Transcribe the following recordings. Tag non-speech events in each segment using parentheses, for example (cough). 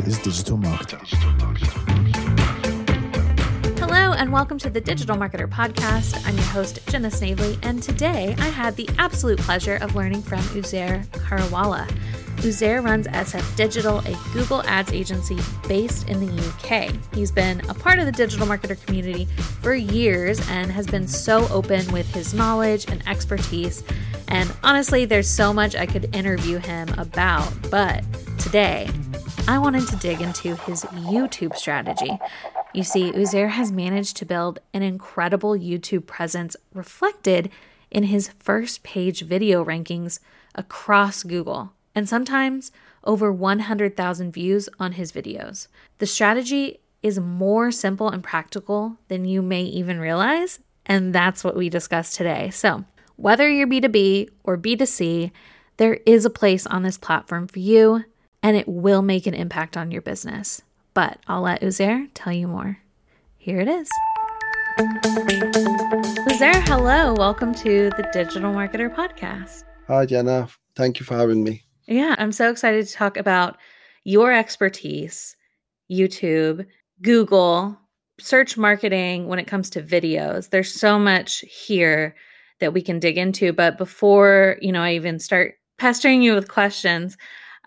Is Digital Marketer. Hello, and welcome to the Digital Marketer Podcast. I'm your host, Jenna Snavely, and today I had the absolute pleasure of learning from Uzair Kharawala. Uzair runs SF Digital, a Google Ads agency based in the UK. He's been a part of the digital marketer community for years and has been so open with his knowledge and expertise. And honestly, there's so much I could interview him about, but today I wanted to dig into his YouTube strategy. You see, Uzair has managed to build an incredible YouTube presence reflected in his first page video rankings across Google and sometimes over 100,000 views on his videos. The strategy is more simple and practical than you may even realize, and that's what we discuss today. So, whether you're B2B or B2C, there is a place on this platform for you, and it will make an impact on your business. But I'll let Uzair tell you more. Here it is. Uzair, hello. Welcome to the Digital Marketer Podcast. Hi, Jenna. Thank you for having me. Yeah, I'm so excited to talk about your expertise, YouTube, Google, search marketing when it comes to videos. There's so much here that we can dig into, but before, you know, I even start pestering you with questions,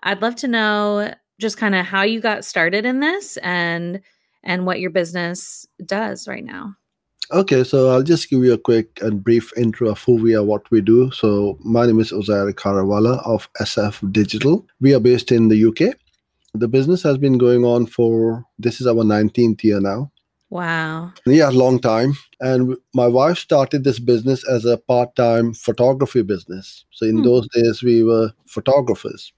I'd love to know just kind of how you got started in this and and what your business does right now. Okay, so I'll just give you a quick and brief intro of who we are, what we do. So my name is Uzair Kharawala of SF Digital. We are based in the UK. The business has been going on for this is our 19th year now. Wow. Yeah, long time. And my wife started this business as a part-time photography business. So in hmm. those days we were photographers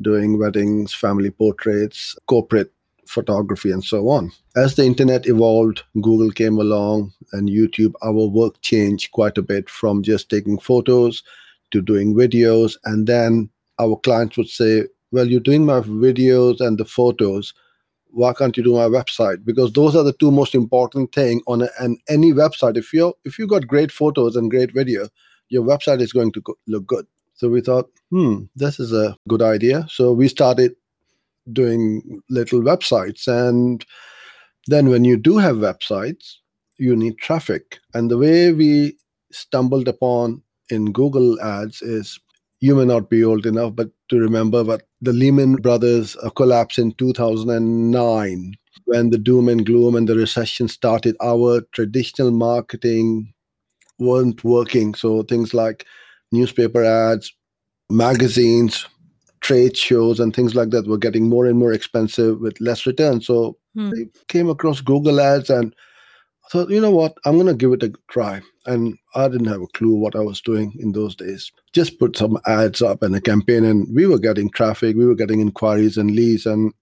doing weddings, family portraits, corporate photography, and so on. As the internet evolved, Google came along and YouTube, our work changed quite a bit from just taking photos to doing videos. And then our clients would say, Well, you're doing my videos and the photos. Why can't you do my website? Because those are the two most important thing on a, an, any website. If you if you got great photos and great video, your website is going to go, look good. So we thought, hmm, this is a good idea. So we started doing little websites. And then when you do have websites, you need traffic. And the way we stumbled upon in Google Ads is you may not be old enough, but to remember that the Lehman Brothers collapse in 2009, when the doom and gloom and the recession started, our traditional marketing weren't working. So things like newspaper ads, magazines, trade shows and things like that were getting more and more expensive with less return. So hmm. I came across Google Ads and I thought, you know what, I'm going to give it a try. And I didn't have a clue what I was doing in those days. Just put some ads up and a campaign, and we were getting traffic, we were getting inquiries and leads. And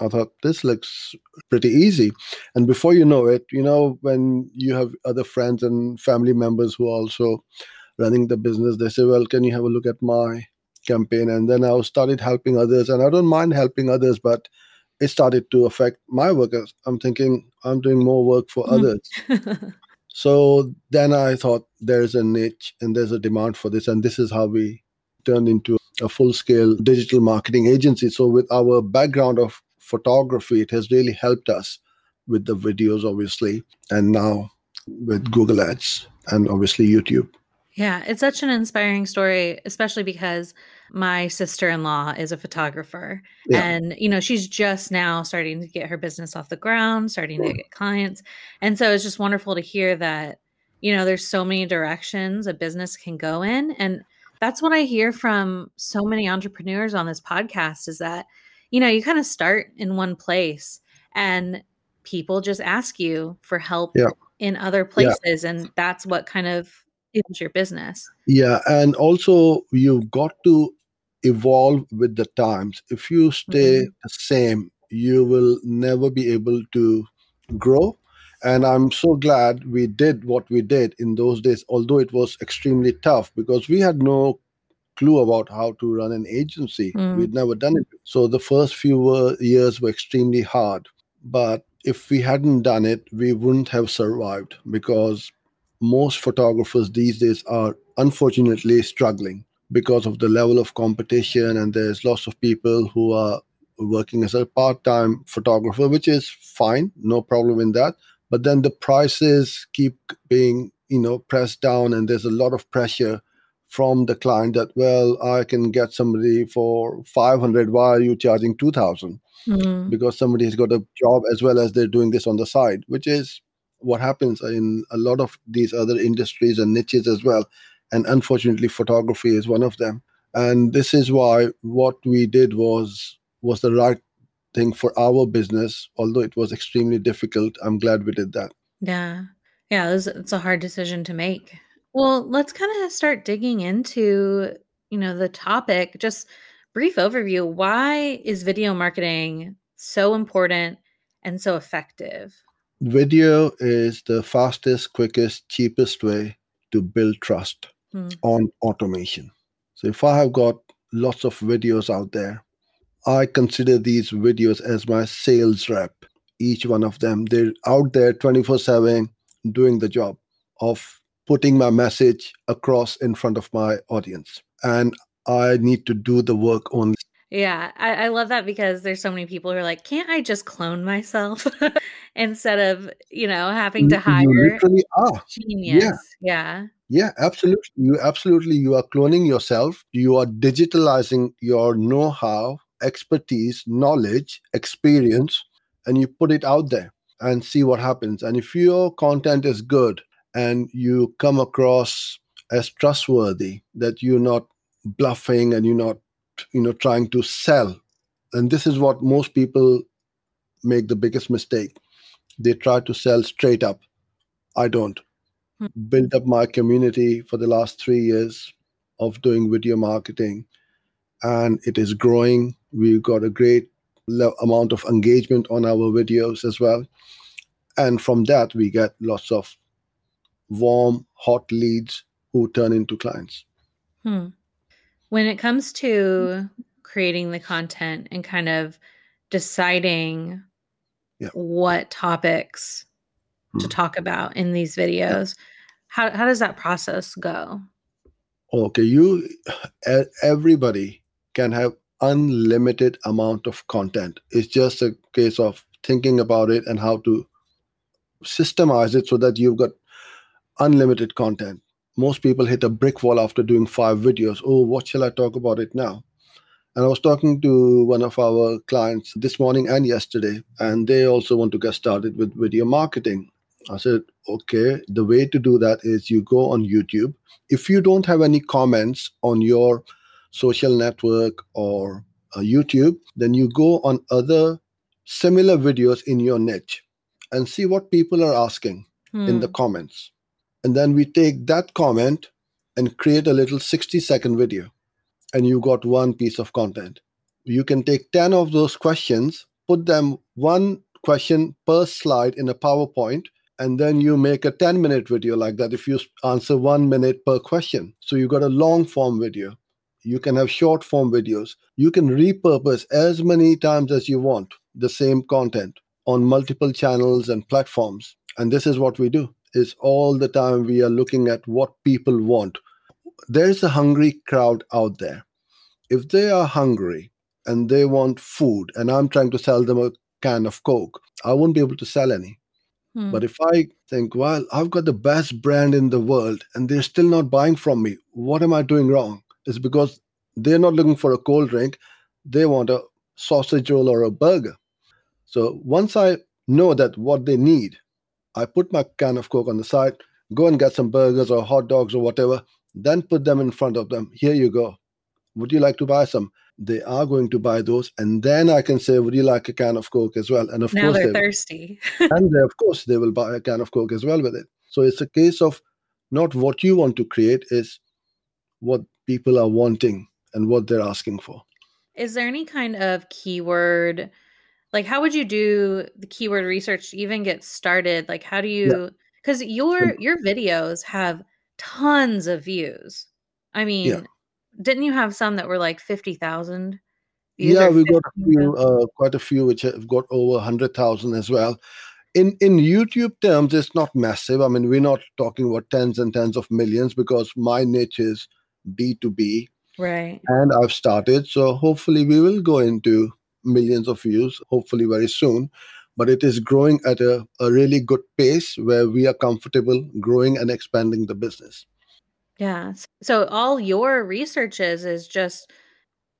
I thought, this looks pretty easy. And before you know it, you know, when you have other friends and family members who also running the business, they say, well, can you have a look at my campaign? And then i started helping others and i don't mind helping others but it started to affect my work. I'm thinking i'm doing more work for mm. others. (laughs) So then i thought there's a niche and there's a demand for this and this is how we turned into a full scale digital marketing agency. So with our background of photography it has really helped us with the videos obviously and now with google ads and obviously youtube yeah, it's such an inspiring story, especially because my sister-in-law is a photographer yeah. and you know she's just now starting to get her business off the ground starting to mm. get clients and so it's just wonderful to hear that you know there's so many directions a business can go in and that's what i hear from so many entrepreneurs on this podcast is that you know you kind of start in one place and people just ask you for help yeah. in other places yeah. and that's what kind of is your business. Yeah, and also you've got to evolve with the times. If you stay mm-hmm. the same, you will never be able to grow. And I'm so glad we did what we did in those days, although it was extremely tough because we had no clue about how to run an agency. Mm. We'd never done it. So the first few years were extremely hard. But if we hadn't done it, we wouldn't have survived because most photographers these days are unfortunately struggling because of the level of competition and there's lots of people who are working as a part-time photographer, which is fine, no problem in that. But then the prices keep being, you know, pressed down, and there's a lot of pressure from the client that well, I can get somebody for 500. Why are you charging 2,000? Mm. Because somebody has got a job as well as they're doing this on the side, which is what happens in a lot of these other industries and niches as well. And unfortunately, photography is one of them. And this is why what we did was was the right thing for our business, although it was extremely difficult. I'm glad we did that. Yeah. Yeah, it was, it's a hard decision to make. Well, let's kind of start digging into, you know, the topic. Just brief overview. Why is video marketing so important and so effective? Video is the fastest, quickest, cheapest way to build trust hmm. on automation. So if I have got lots of videos out there, I consider these videos as my sales rep. Each one of them, they're out there 24 7 doing the job of putting my message across in front of my audience. And I need to do the work only. Yeah, I, I love that because there's so many people who are like, can't I just clone myself (laughs) instead of, you know, having to hire you literally are. genius? Yeah. yeah. Yeah, absolutely. You absolutely you are cloning yourself. You are digitalizing your know-how, expertise, knowledge, experience, and you put it out there and see what happens. And if your content is good and you come across as trustworthy, that you're not bluffing and you're not, you know, trying to sell. And this is what most people make the biggest mistake. They try to sell straight up. I don't build up my community for the last three years of doing video marketing, and it is growing. We've got a great le- amount of engagement on our videos as well. And from that, we get lots of warm, hot leads who turn into clients. Hmm. When it comes to creating the content and kind of deciding yeah. what topics to hmm. talk about in these videos. How how does that process go? Okay, you everybody can have unlimited amount of content. It's just a case of thinking about it and how to systemize it so that you've got unlimited content. Most people hit a brick wall after doing five videos. Oh, what shall I talk about it now? And I was talking to one of our clients this morning and yesterday, and they also want to get started with video marketing. I said, okay, the way to do that is you go on YouTube. If you don't have any comments on your social network or uh, YouTube, then you go on other similar videos in your niche and see what people are asking hmm. in the hmm. comments. And then we take that comment and create a little 60 second video, and you got one piece of content. You can take 10 of those questions, put them one question per slide in a PowerPoint, and then you make a 10 minute video like that if you answer one minute per question. So you got a long form video. You can have short form videos. You can repurpose as many times as you want the same content on multiple channels and platforms. And this is what we do. Is all the time we are looking at what people want. There's a hungry crowd out there. If they are hungry and they want food and I'm trying to sell them a can of Coke, I won't be able to sell any Hmm. But if I think, well, I've got the best brand in the world and they're still not buying from me, what am I doing wrong? It's because they're not looking for a cold drink, they want a sausage roll or a burger. So once I know that what they need, I put my can of Coke on the side, go and get some burgers or hot dogs or whatever, then put them in front of them. Here you go. Would you like to buy some? they are going to buy those and then i can say would you like a can of coke as well and of now course they're they thirsty (laughs) and they, of course they will buy a can of coke as well with it so it's a case of not what you want to create is what people are wanting and what they're asking for is there any kind of keyword like how would you do the keyword research to even get started like how do you because yeah. your your videos have tons of views i mean yeah didn't you have some that were like 50,000? Yeah, we got a few, uh, quite a few which have got over 100,000 as well. In in YouTube terms, it's not massive. I mean, we're not talking about tens and tens of millions because my niche is B2B. Right. And I've started. So hopefully we will go into millions of views, hopefully very soon. But it is growing at a, a really good pace where we are comfortable growing and expanding the business. Yeah. So all your research is is just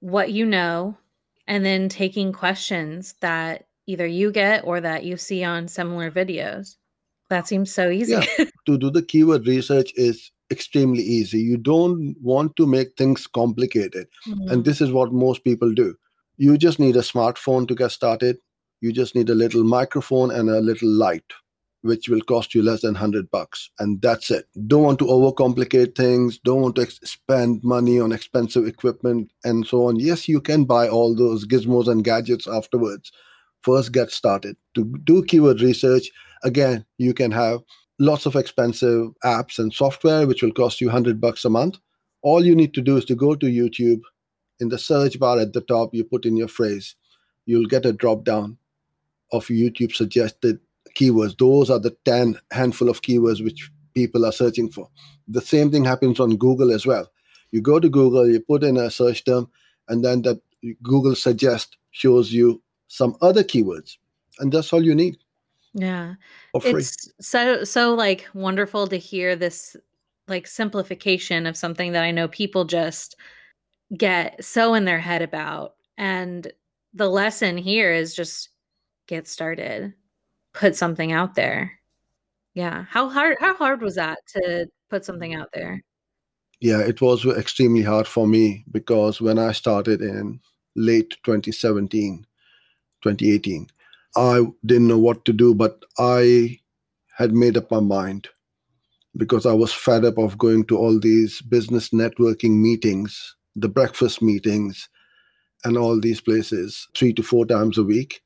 what you know and then taking questions that either you get or that you see on similar videos. That seems so easy. Yeah. (laughs) to do the keyword research is extremely easy. You don't want to make things complicated. Mm-hmm. And this is what most people do. You just need a smartphone to get started. You just need a little microphone and a little light, which will cost you less than 100 bucks. And that's it. Don't want to overcomplicate things. Don't want to ex- spend money on expensive equipment and so on. Yes, you can buy all those gizmos and gadgets afterwards. First, get started. To do keyword research, again, you can have lots of expensive apps and software which will cost you 100 bucks a month all you need to do is to go to youtube in the search bar at the top you put in your phrase you'll get a drop down of youtube suggested keywords. Those are the 10 handful of keywords which people are searching for. The same thing happens on google as well. You go to google you put in a search term and then that google suggest shows you some other keywords and that's all you need. Yeah. It's so so like wonderful to hear this like simplification of something that I know people just get so in their head about. And the lesson here is just get started. Put something out there. Yeah. How hard how hard was that to put something out there? Yeah, it was extremely hard for me because when I started in late 2017, 2018, I didn't know what to do, but I had made up my mind because I was fed up of going to all these business networking meetings, the breakfast meetings, and all these places three to four times a week.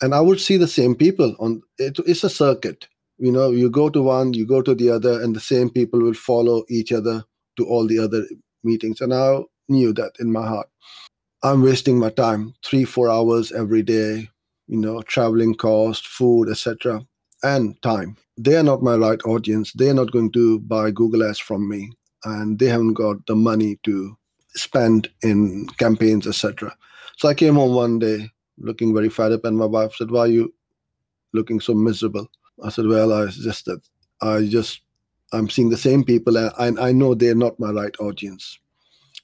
And I would see the same people on it, it's a circuit. You know, you go to one, you go to the other, and the same people will follow each other to all the other meetings. And I knew that in my heart. I'm wasting my time, three, four hours every day, you know, traveling cost, food, etc., and time. They are not my right audience. They are not going to buy Google ads from me, and they haven't got the money to spend in campaigns, etc. So I came home one day looking very fed up, and my wife said, "Why are you looking so miserable?" I said, "Well, I just that I just I'm seeing the same people, and I, I know they're not my right audience."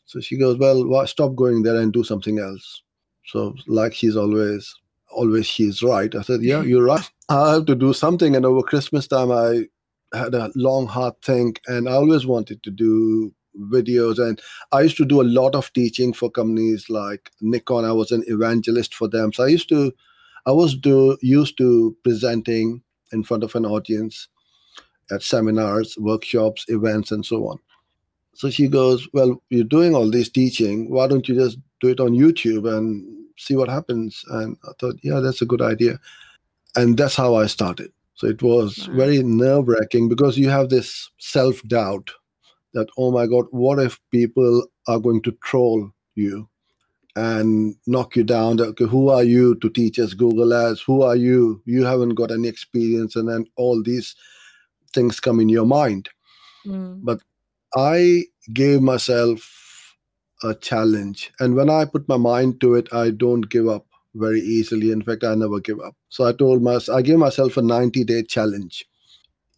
So she goes, "Well, why, stop going there and do something else." So, like she's always always she's right. I said, yeah, mm. you're right. I have to do something. And over Christmas time, I had a long, hard think, and I always wanted to do videos. And I used to do a lot of teaching for companies like Nikon. I was an evangelist for them. So I used to, I was do used to presenting in front of an audience at seminars, workshops, events, and so on. So she goes, Well, you're doing all this teaching. Why don't you just do it on YouTube and see what happens. And I thought, yeah, that's a good idea. And that's how I started. So it was very nerve wracking because you have this self doubt that, oh my God, what if people are going to troll you and knock you down? Okay, who are you to teach us Google Ads? Who are you? You haven't got any experience. And then all these things come in your mind. Mm. But I gave myself a challenge. And when I put my mind to it, I don't give up very easily. In fact, I never give up. So I told myself, I gave myself a 90 day challenge.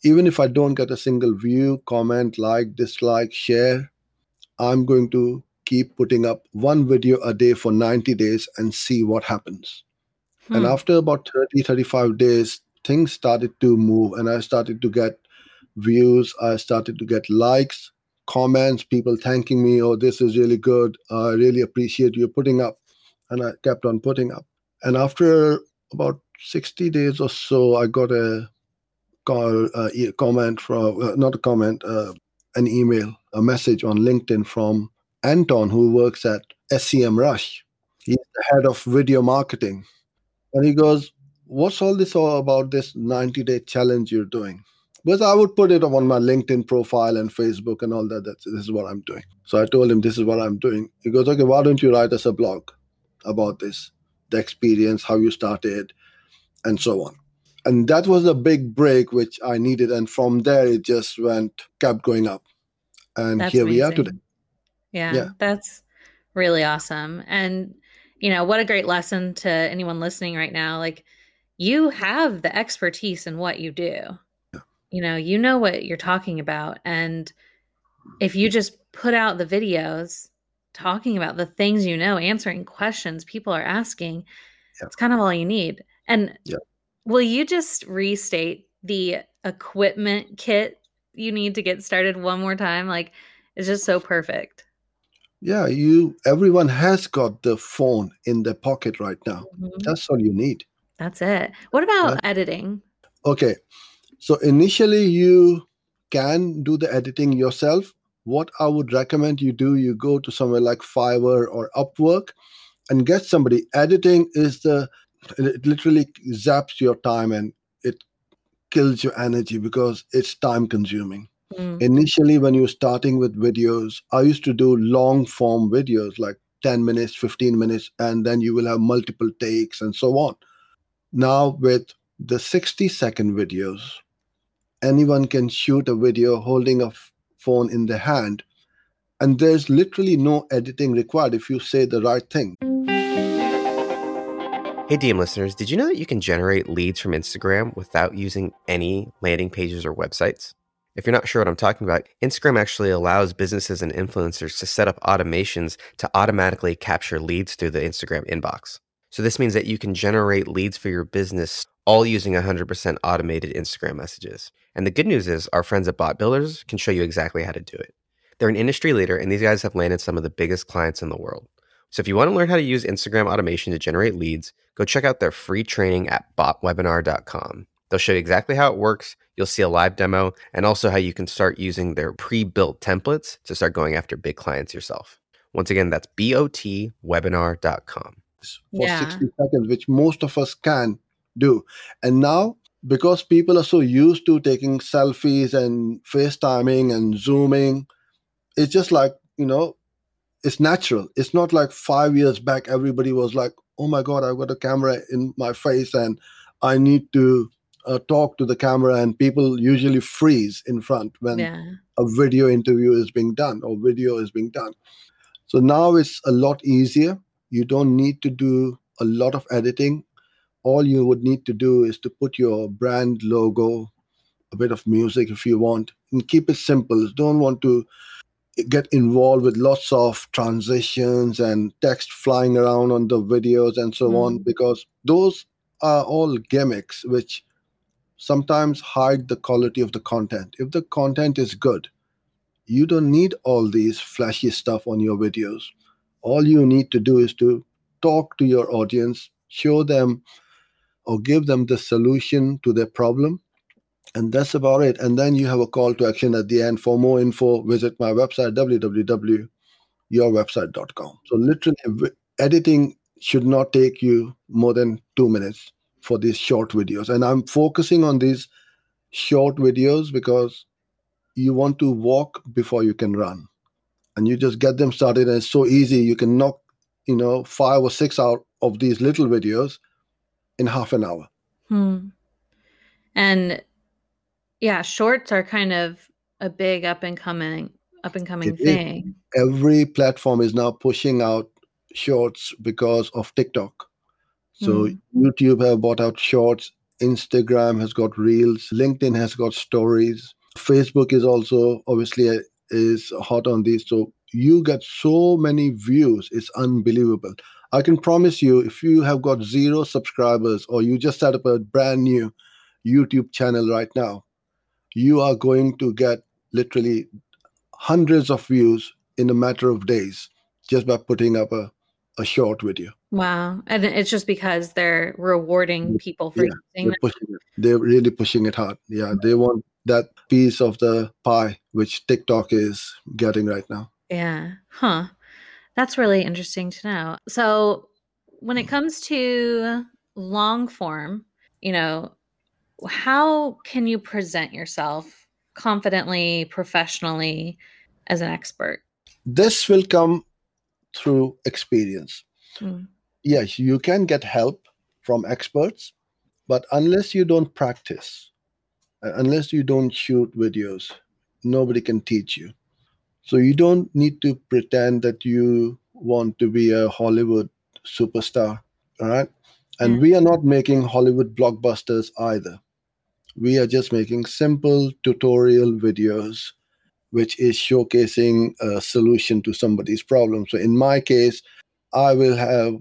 Even if I don't get a single view, comment, like, dislike, share, I'm going to keep putting up one video a day for 90 days and see what happens. Hmm. And after about 30, 35 days, things started to move and I started to get views, I started to get likes, comments, people thanking me, oh, this is really good. I really appreciate you putting up. And I kept on putting up. And after about 60 days or so, I got a call, uh, comment from, uh, not a comment, uh, an email, a message on LinkedIn from Anton, who works at Semrush. He's the head of video marketing. And he goes, What's all this all about this 90 day challenge you're doing? Because I would put it on my LinkedIn profile and Facebook and all that. That's, this is what I'm doing. So I told him, this is what I'm doing. He goes, okay, why don't you write us a blog about this, the experience, how you started, and so on. And that was a big break which I needed. And from there, it just went, kept going up. And that's here amazing. we are today. Yeah, yeah, that's really awesome. And you know, what a great lesson to anyone listening right now. Like, you have the expertise in what you do. Yeah. You know, you know what you're talking about. And if you just put out the videos talking about the things you know, answering questions people are asking, Yeah. it's kind of all you need. And Yeah. Will you just restate the equipment kit you need to get started one more time? Like, it's just so perfect. Yeah, you everyone has got the phone in their pocket right now. Mhm. That's all you need. That's it. What about editing? Okay. So initially you can do the editing yourself. What I would recommend you do, you go to somewhere like Fiverr or Upwork and get somebody. Editing is the it literally zaps your time and it kills your energy because it's time consuming. Mm. Initially, when you're starting with videos, I used to do long form videos like 10 minutes, 15 minutes, and then you will have multiple takes and so on. Now, with the 60 second videos, anyone can shoot a video holding a f- phone in their hand, and there's literally no editing required if you say the right thing. Hey, DM listeners, did you know that you can generate leads from Instagram without using any landing pages or websites? If you're not sure what I'm talking about, Instagram actually allows businesses and influencers to set up automations to automatically capture leads through the Instagram inbox. So, this means that you can generate leads for your business all using 100% automated Instagram messages. And the good news is, our friends at Bot Builders can show you exactly how to do it. They're an industry leader, and these guys have landed some of the biggest clients in the world. So, if you want to learn how to use Instagram automation to generate leads, go check out their free training at botwebinar.com. They'll show you exactly how it works. You'll see a live demo and also how you can start using their pre built templates to start going after big clients yourself. Once again, that's botwebinar.com. for Yeah. 60 seconds, which most of us can do. And now, because people are so used to taking selfies and FaceTiming and Zooming, it's just like, you know, it's natural. It's not like five years back, everybody was like, oh my God, I've got a camera in my face and I need to uh, talk to the camera. And people usually freeze in front when Yeah. a video interview is being done or video is being done. So now it's a lot easier. You don't need to do a lot of editing. All you would need to do is to put your brand logo, a bit of music if you want, and keep it simple. Don't want to get involved with lots of transitions and text flying around on the videos and so on, Mm. because those are all gimmicks which sometimes hide the quality of the content. If the content is good, you don't need all these flashy stuff on your videos. All you need to do is to talk to your audience, show them or give them the solution to their problem. And that's about it. And then you have a call to action at the end. For more info, visit my website, www.yourwebsite.com. So, literally, editing should not take you more than two minutes for these short videos. And I'm focusing on these short videos because you want to walk before you can run and you just get them started and it's so easy you can knock you know five or six out of these little videos in half an hour Hmm. And yeah, shorts are kind of a big up and coming up and coming It is. thing. every platform is now pushing out shorts because of tiktok so Mm. youtube have bought out shorts instagram has got reels linkedin has got stories facebook is also obviously uh, is hot on these so you get so many views it's unbelievable i can promise you if you have got zero subscribers or you just set up a brand new youtube channel right now you are going to get literally hundreds of views in a matter of days just by putting up a, a short video Wow. And it's just because they're rewarding people for Yeah, using they're pushing it. They're really pushing it hard. Yeah, they want that piece of the pie which TikTok is getting right now. Yeah. Huh. That's really interesting to know. So, when it comes to long form, you know, how can you present yourself confidently, professionally as an expert? This will come through experience. Mm. Yes, you can get help from experts, but unless you don't practice, uh, unless you don't shoot videos, nobody can teach you. So you don't need to pretend that you want to be a Hollywood superstar. All right. And we are not making Hollywood blockbusters either. We are just making simple tutorial videos, which is showcasing a solution to somebody's problem. So in my case, I will have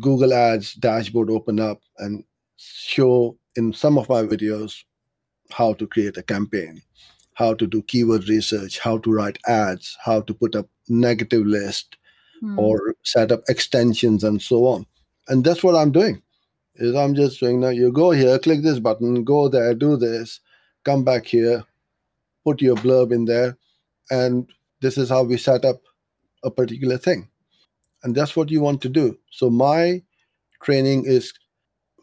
Google Ads dashboard open up and show in some of my videos how to create a campaign, how to do keyword research, how to write ads, how to put up negative list Hmm. or set up extensions and so on. And that's what I'm doing. Is I'm just saying now you go here, click this button, go there, do this, come back here, put your blurb in there, and this is how we set up a particular thing. And that's what you want to do. So my training is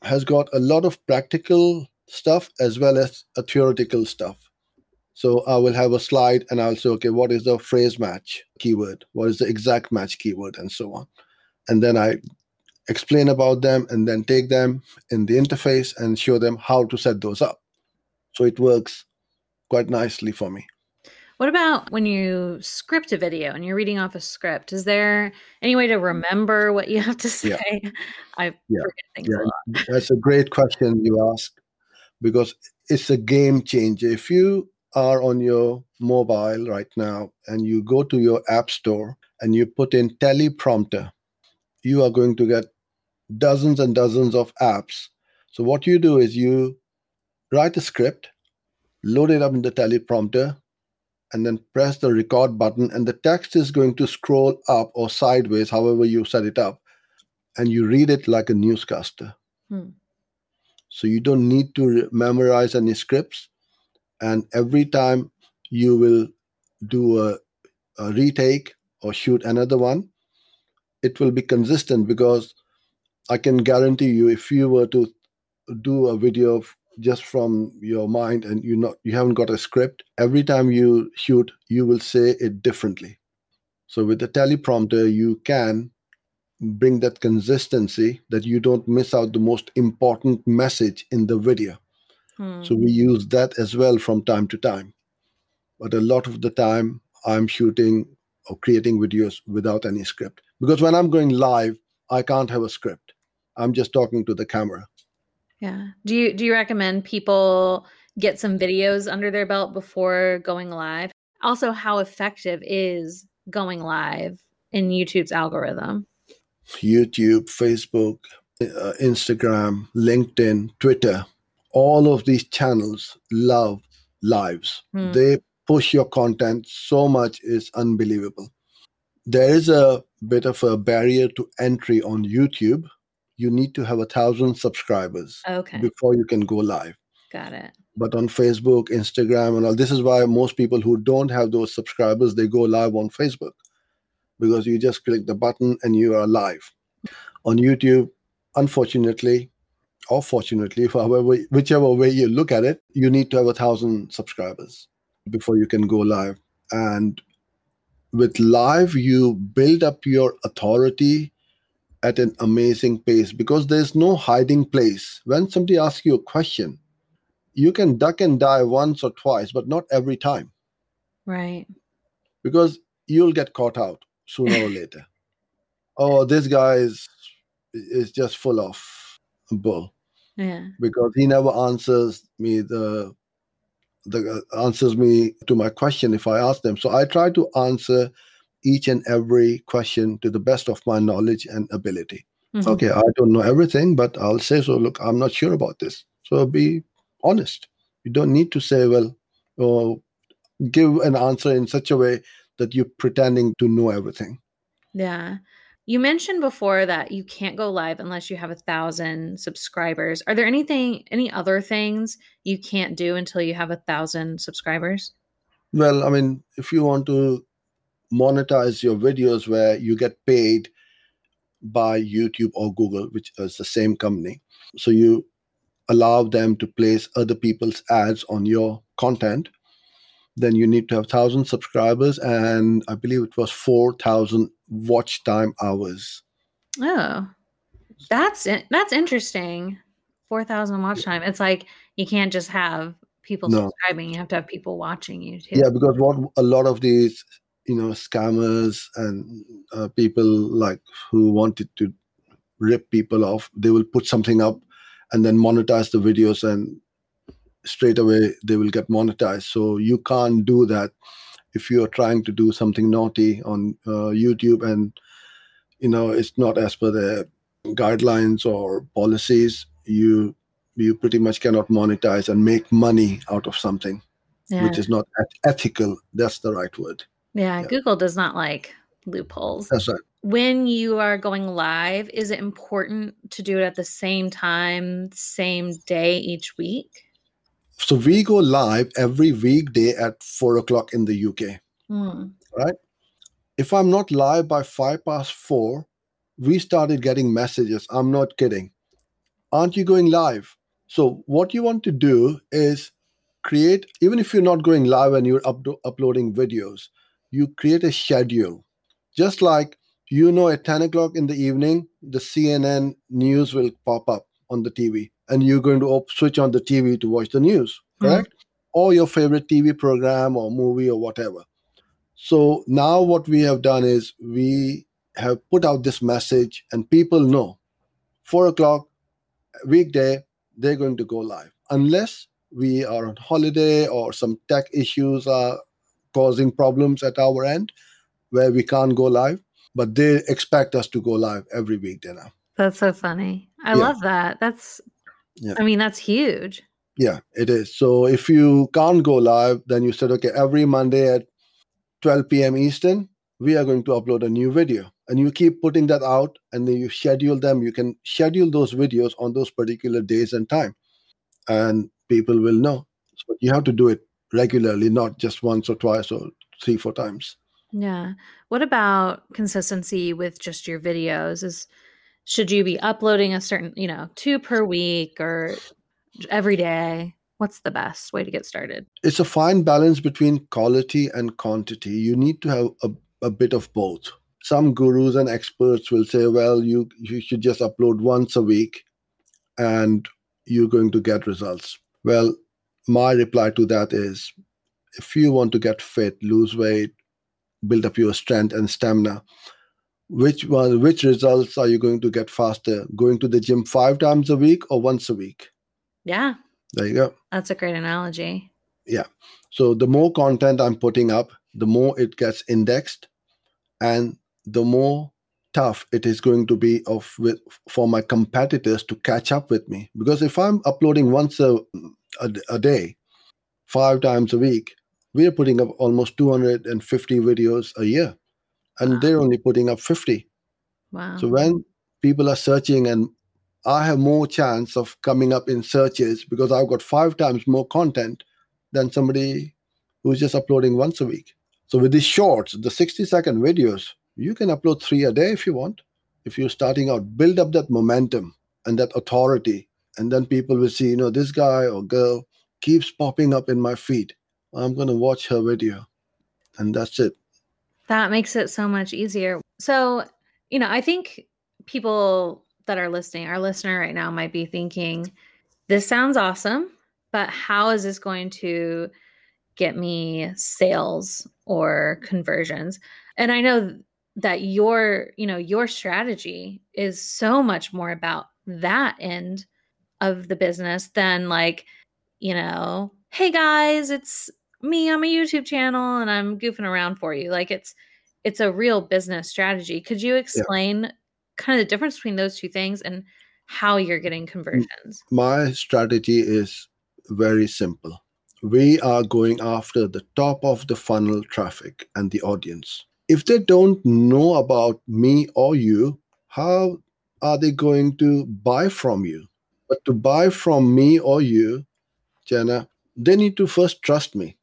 has got a lot of practical stuff as well as a theoretical stuff. So I will have a slide and I'll say, okay, what is the phrase match keyword? What is the exact match keyword? And so on. And then I explain about them and then take them in the interface and show them how to set those up. So it works quite nicely for me. What about when you script a video and you're reading off a script? Is there any way to remember what you have to say? Yeah. (laughs) I Yeah. forget things Yeah. a lot. That's a great question you ask because it's a game changer. If you are on your mobile right now and you go to your app store and you put in teleprompter, you are going to get dozens and dozens of apps. So, what you do is you write a script, load it up in the teleprompter, and then press the record button, and the text is going to scroll up or sideways, however you set it up, and you read it like a newscaster. Hmm. So you don't need to re- memorize any scripts. And every time you will do a, a retake or shoot another one, it will be consistent because I can guarantee you if you were to do a video just from your mind and you not you haven't got a script, every time you shoot, you will say it differently. So with the teleprompter, you can bring that consistency that you don't miss out the most important message in the video. Hmm. So we use that as well from time to time. But a lot of the time, I'm shooting or creating videos without any script. Because when I'm going live, I can't have a script. I'm just talking to the camera. Yeah. Do you do you recommend people get some videos under their belt before going live? Also, how effective is going live in YouTube's algorithm? YouTube, Facebook, uh, Instagram, LinkedIn, Twitter, all of these channels love lives. Hmm. They push your content so much, it's unbelievable. There is a bit of a barrier to entry on YouTube. You need to have a thousand subscribers Okay. before you can go live. Got it. But on Facebook, Instagram, and all this is why most people who don't have those subscribers they go live on Facebook because you just click the button and you are live. On YouTube, unfortunately, or fortunately, (laughs) however, whichever way you look at it, you need to have a thousand subscribers before you can go live. And with live, you build up your authority at an amazing pace because there's no hiding place. When somebody asks you a question, you can duck and dive once or twice, but not every time Right. because you'll get caught out sooner or (laughs) later. Oh, this guy is is just full of bull Yeah. because he never answers me the the uh, answers me to my question if I ask them. So I try to answer each and every question to the best of my knowledge and ability. Mhm. Okay, I don't know everything, but I'll say so. Look, I'm not sure about this. So be honest. You don't need to say, well, or give an answer in such a way that you're pretending to know everything. Yeah. You mentioned before that you can't go live unless you have a thousand subscribers. Are there anything, any other things you can't do until you have a thousand subscribers? Well, I mean, if you want to monetize your videos where you get paid by YouTube or Google, which is the same company, so you allow them to place other people's ads on your content, then you need to have 1,000 subscribers and I believe it was 4,000 watch time hours. Oh, that's in- that's interesting. Four thousand watch time. It's like you can't just have people No. subscribing; you have to have people watching you too. Yeah, because what a lot of these, you know, scammers and uh, people like who wanted to rip people off. They will put something up and then monetize the videos and straight away they will get monetized. So you can't do that if you are trying to do something naughty on uh, YouTube and you know it's not as per the guidelines or policies. You you pretty much cannot monetize and make money out of something Yeah. which is not eth- ethical. That's the right word. Yeah. yeah. Google does not like loopholes. That's right. when you are going live, is it important to do it at the same time, same day each week? So we go live every weekday at four o'clock in the UK. Hmm. Right? If I'm not live by five past four, we started getting messages. I'm not kidding. Aren't you going live? So what you want to do is create, even if you're not going live and you're up- uploading videos, you create a schedule. Just like you know at 10 o'clock in the evening, the CNN news will pop up on the TV and you're going to op- switch on the TV to watch the news, Mhm. correct? Or your favorite TV program or movie or whatever. So now what we have done is we have put out this message and people know four o'clock weekday they're going to go live unless we are on holiday or some tech issues are causing problems at our end where we can't go live but they expect us to go live every weekday now That's so funny. I Yeah. love that. That's, Yeah. I mean, that's huge. yeah it is so if you can't go live then you said okay every monday at 12 p.m eastern we are going to upload a new video and you keep putting that out and then you schedule them you can schedule those videos on those particular days and time and people will know so you have to do it regularly not just once or twice or three four times Yeah. What about consistency with just your videos? Is should you be uploading a certain, you know, two per week or every day? What's the best way to get started? it's a fine balance between quality and quantity. You need to have a, a bit of both. Some gurus and experts will say, well, you, you should just upload once a week and you're going to get results. Well, my reply to that is if you want to get fit, lose weight, build up your strength and stamina, which one which results are you going to get faster? Going to the gym five times a week or once a week? Yeah, There you go. that's a great analogy. Yeah. So the more content I'm putting up, the more it gets indexed, and the more tough it is going to be of with for my competitors to catch up with me. Because if I'm uploading once a, a, a day, five times a week, we're putting up almost 250 videos a year, and Wow. they're only putting up 50. Wow. So when people are searching and I have more chance of coming up in searches because I've got five times more content than somebody who's just uploading once a week. So with these shorts, the 60 second videos, you can upload three a day if you want. If you're starting out, build up that momentum and that authority. And then people will see, you know, this guy or girl keeps popping up in my feed. I'm going to watch her video. And that's it. That makes it so much easier. So, you know, I think people that are listening, our listener right now might be thinking, this sounds awesome, but how is this going to get me sales or conversions? And I know that your, you know, your strategy is so much more about that end of the business than like, you know, hey guys, it's me on my YouTube channel and I'm goofing around for you. Like it's it's a real business strategy. Could you explain kind of the difference between those two things and how you're getting conversions? my strategy is very simple. We are going after the top of the funnel traffic and the audience. If they don't know about me or you, how are they going to buy from you? But to buy from me or you, Jenna, they need to first trust me.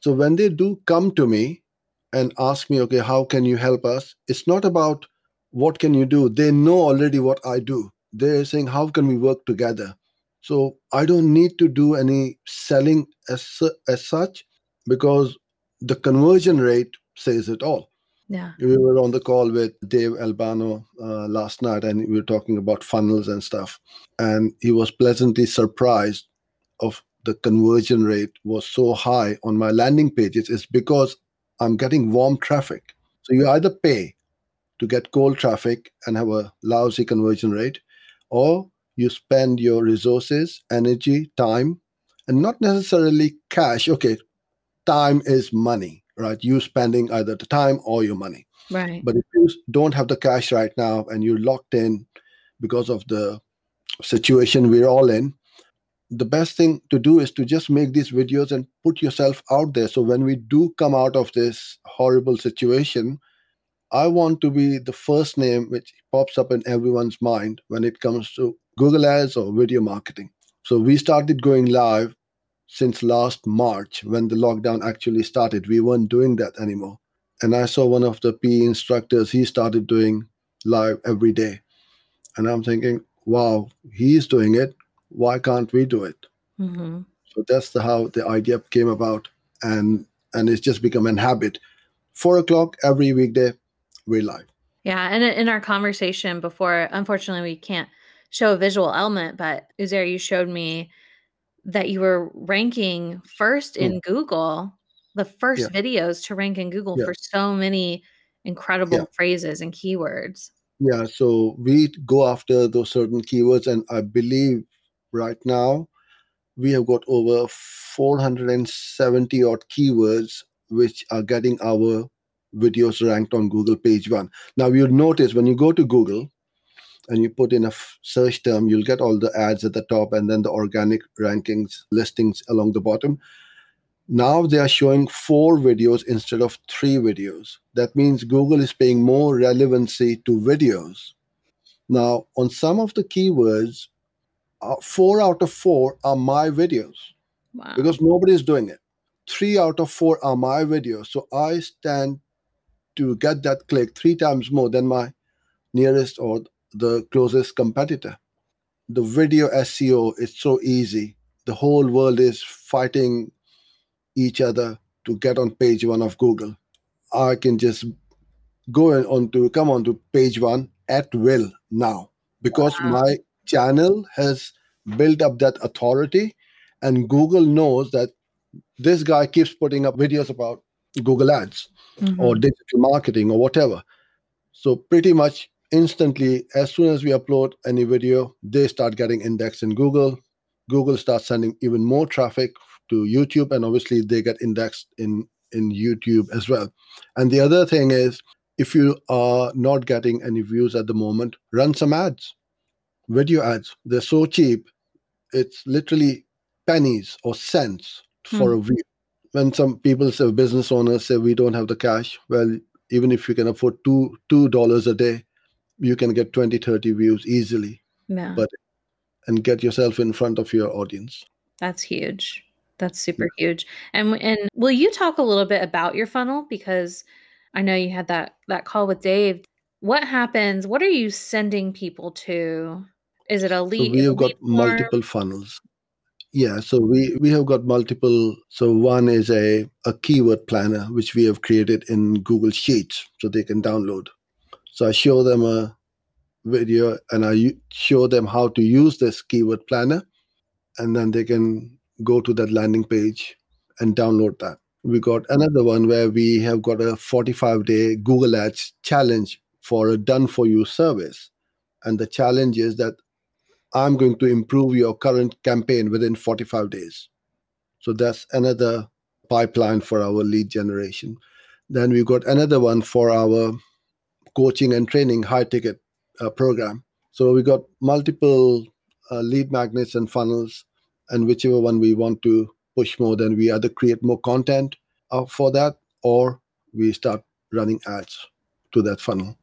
So when they do come to me and ask me, okay, how can you help us? It's not about what can you do. They know already what I do. They're saying, how can we work together? So I don't need to do any selling as, as such because the conversion rate says it all. Yeah. We were on the call with Dave Albano uh, last night and we were talking about funnels and stuff. And he was pleasantly surprised of the conversion rate was so high on my landing pages is because I'm getting warm traffic. So you either pay to get cold traffic and have a lousy conversion rate, or you spend your resources, energy, time, and not necessarily cash. Okay, time is money, right? You spending either the time or your money. Right. But if you don't have the cash right now and you're locked in because of the situation we're all in, the best thing to do is to just make these videos and put yourself out there. So when we do come out of this horrible situation, I want to be the first name which pops up in everyone's mind when it comes to Google Ads or video marketing. So we started going live since last March when the lockdown actually started. We weren't doing that anymore. And I saw one of the PE instructors, he started doing live every day. And I'm thinking, wow, he's doing it. Why can't we do it? Mm-hmm. So that's the, how the idea came about. And and it's just become an habit. Four o'clock every weekday, we're live. Yeah. And in our conversation before, unfortunately, we can't show a visual element, but Uzair, you showed me that you were ranking first in mm. Google, the first yeah. videos to rank in Google yeah. for so many incredible yeah. phrases and keywords. Yeah, so we go after those certain keywords, and I believe right now we have got over 470 odd keywords which are getting our videos ranked on Google page one. Now, you'll notice when you go to Google, and you put in a f- search term, you'll get all the ads at the top and then the organic rankings listings along the bottom. Now they are showing four videos instead of three videos. That means Google is paying more relevancy to videos. Now, on some of the keywords, uh, four out of four are my videos wow. because nobody is doing it. Three out of four are my videos. So I stand to get that click three times more than my nearest or the closest competitor. The video SEO is so easy. The whole world is fighting each other to get on page one of Google. I can just go on to come on to page one at will now because wow. my channel has built up that authority and Google knows that this guy keeps putting up videos about Google Ads mm-hmm. or digital marketing or whatever. So pretty much instantly, as soon as we upload any video, they start getting indexed in Google. Google starts sending even more traffic to YouTube, and obviously they get indexed in in YouTube as well. And the other thing is, if you are not getting any views at the moment, run some ads, video ads. They're so cheap; it's literally pennies or cents for hmm. a view. When some people say, business owners say, we don't have the cash, well, even if you can afford two two dollars a day, you can get 20 30 views easily yeah. but and get yourself in front of your audience. That's huge. That's super yeah. huge. And and will you talk a little bit about your funnel? Because i know you had that that call with dave. What happens what are you sending people to? Is it a lead so we have got multiple funnels. Yeah so we we have got multiple so one is a a keyword planner which we have created in google sheets so they can download so I show them a video and I show them how to use this keyword planner, and then they can go to that landing page and download that. We got another one where we have got a 45 day Google Ads challenge for a done for you service. And the challenge is that I'm going to improve your current campaign within 45 days. So that's another pipeline for our lead generation. Then we got another one for our coaching and training high ticket uh, program. So we got multiple uh, lead magnets and funnels, and whichever one we want to push more, then we either create more content uh, for that or we start running ads to that funnel.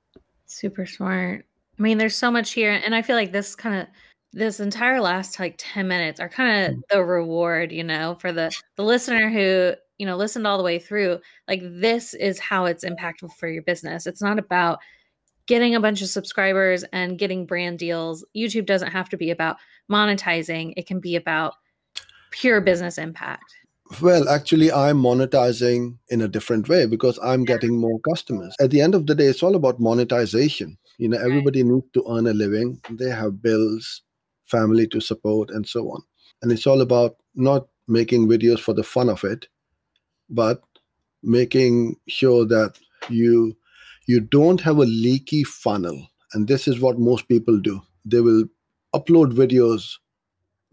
Super smart. I mean, there's so much here, and I feel like this kind of this entire last like 10 minutes are kind of mm. the reward you know for the the listener who you know listened all the way through like this is how it's impactful for your business. It's not about getting a bunch of subscribers and getting brand deals. Youtube doesn't have to be about monetizing. It can be about pure business impact. Well actually i'm monetizing in a different way because i'm getting more customers. At the end of the day it's all about monetization. You know everybody needs to earn a living. They have bills family to support and so on. And it's all about not making videos for the fun of it but making sure that you you don't have a leaky funnel. And this is what most people do. They will upload videos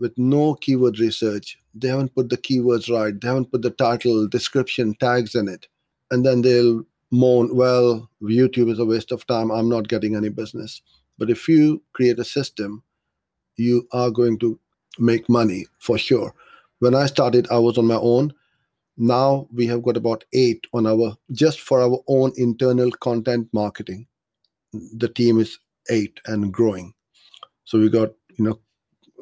with no keyword research. They haven't put the keywords right. They haven't put the title, description, tags in it. And then they'll moan, well, YouTube is a waste of time. I'm not getting any business. But if you create a system, you are going to make money for sure. When I started, I was on my own. Now we have got about eight on our just for our own internal content marketing. The team is eight and growing. So we got you know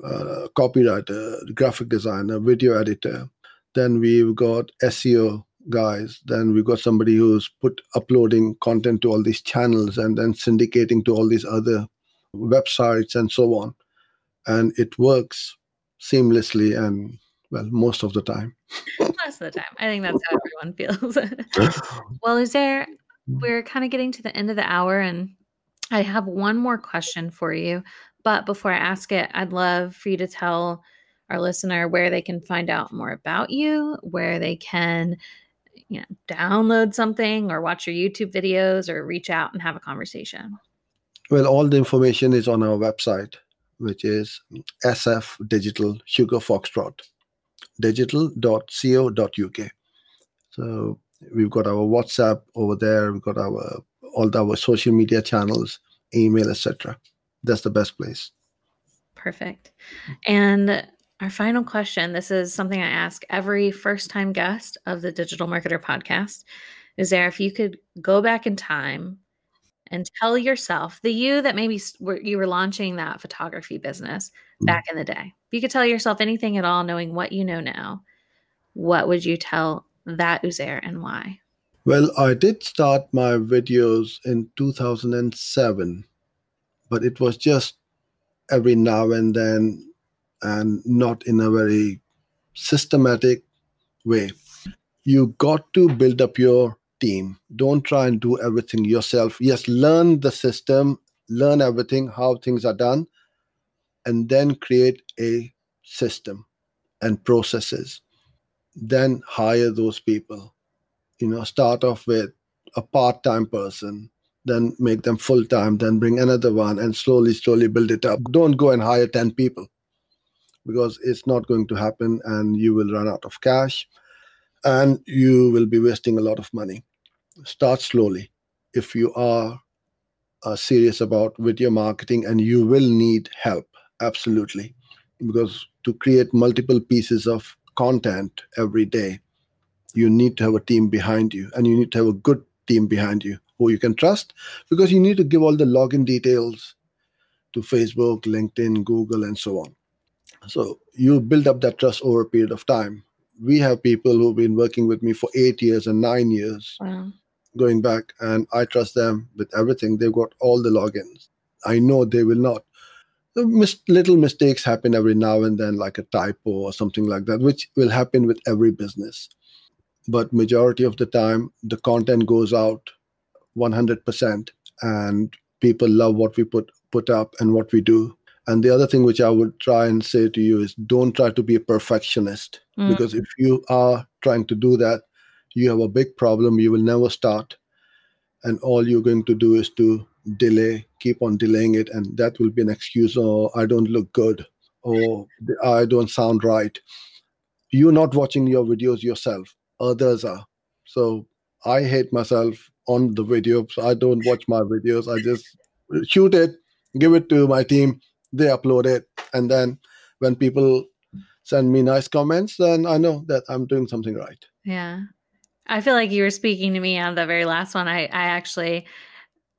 uh, copywriter, graphic designer, video editor. Then we've got SEO guys. Then we've got somebody who's put uploading content to all these channels and then syndicating to all these other websites and so on. And it works seamlessly and well most of the time (laughs) most of the time. I think that's how everyone feels. (laughs) Well is there mm. we're kind of getting to the end of the hour and i have one more question for you but before i ask it i'd love for you to tell our listener where they can find out more about you where they can you know download something or watch your youtube videos or reach out and have a conversation. Well all the information is on our website which is sf digital sugar foxtrot digital.co.uk. So we've got our WhatsApp over there. We've got our all our social media channels, email, etc. That's the best place. Perfect. And our final question this is something I ask every first time guest of the Digital Marketer podcast. Is there, if you could go back in time and tell yourself, the you that maybe you were launching that photography business mm. back in the day, if you could tell yourself anything at all, knowing what you know now, what would you tell that Uzair and why? Well, I did start my videos in 2007, but it was just every now and then and not in a very systematic way. You got to build up your team. Don't try and do everything yourself. Yes, learn the system, learn everything, how things are done, and then create a system and processes. Then hire those people. You know, start off with a part time person, then make them full time, then bring another one, and slowly, slowly build it up. Don't go and hire 10 people because it's not going to happen and you will run out of cash and you will be wasting a lot of money start slowly. If you are uh, serious about with your marketing and you will need help absolutely. Because to create multiple pieces of content every day you need to have a team behind you and you need to have a good team behind you who you can trust because you need to give all the login details to facebook linkedin google and so on. So you build up that trust over a period of time. We have people who've been working with me for eight years and nine years. Wow going back and I trust them with everything. They've got all the logins. I know they will not. Mis- little mistakes happen every now and then, like a typo or something like that, which will happen with every business. But majority of the time, the content goes out 100%, and people love what we put put up and what we do. And the other thing which I would try and say to you is don't try to be a perfectionist mm. because if you are trying to do that, you have a big problem you will never start. And all you're going to do is to delay keep on delaying it and that will be an excuse or oh, i don't look good or i don't sound right. You're not watching your videos yourself others are. So i hate myself on the video so i don't watch my videos i just shoot it give it to my team they upload it and then when people send me nice comments then i know that i'm doing something right. Yeah I feel like you were speaking to me on the very last one. I, I actually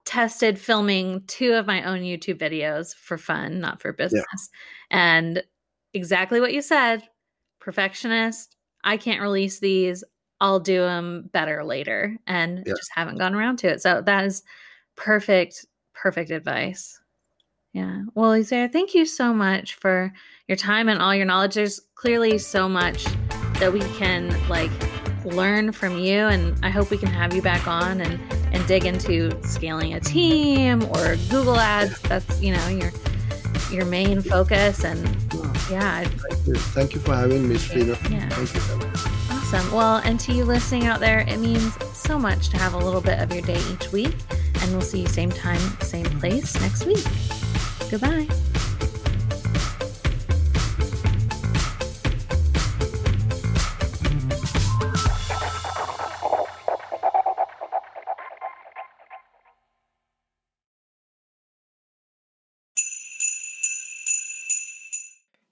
tested filming two of my own YouTube videos for fun, not for business. Yeah. And exactly what you said perfectionist. I can't release these. I'll do them better later and yeah. just haven't gone around to it. So that is perfect, perfect advice. Yeah. Well, Uzair, thank you so much for your time and all your knowledge. There's clearly so much that we can like learn from you. And I hope we can have you back on and, and dig into scaling a team or Google ads. That's, you know, your your main focus. And yeah. Thank you. Thank you for having me, Trina. Yeah. Thank you so much. Awesome. Well, and to you listening out there, it means so much to have a little bit of your day each week And we'll see you same time, same place next week. Goodbye.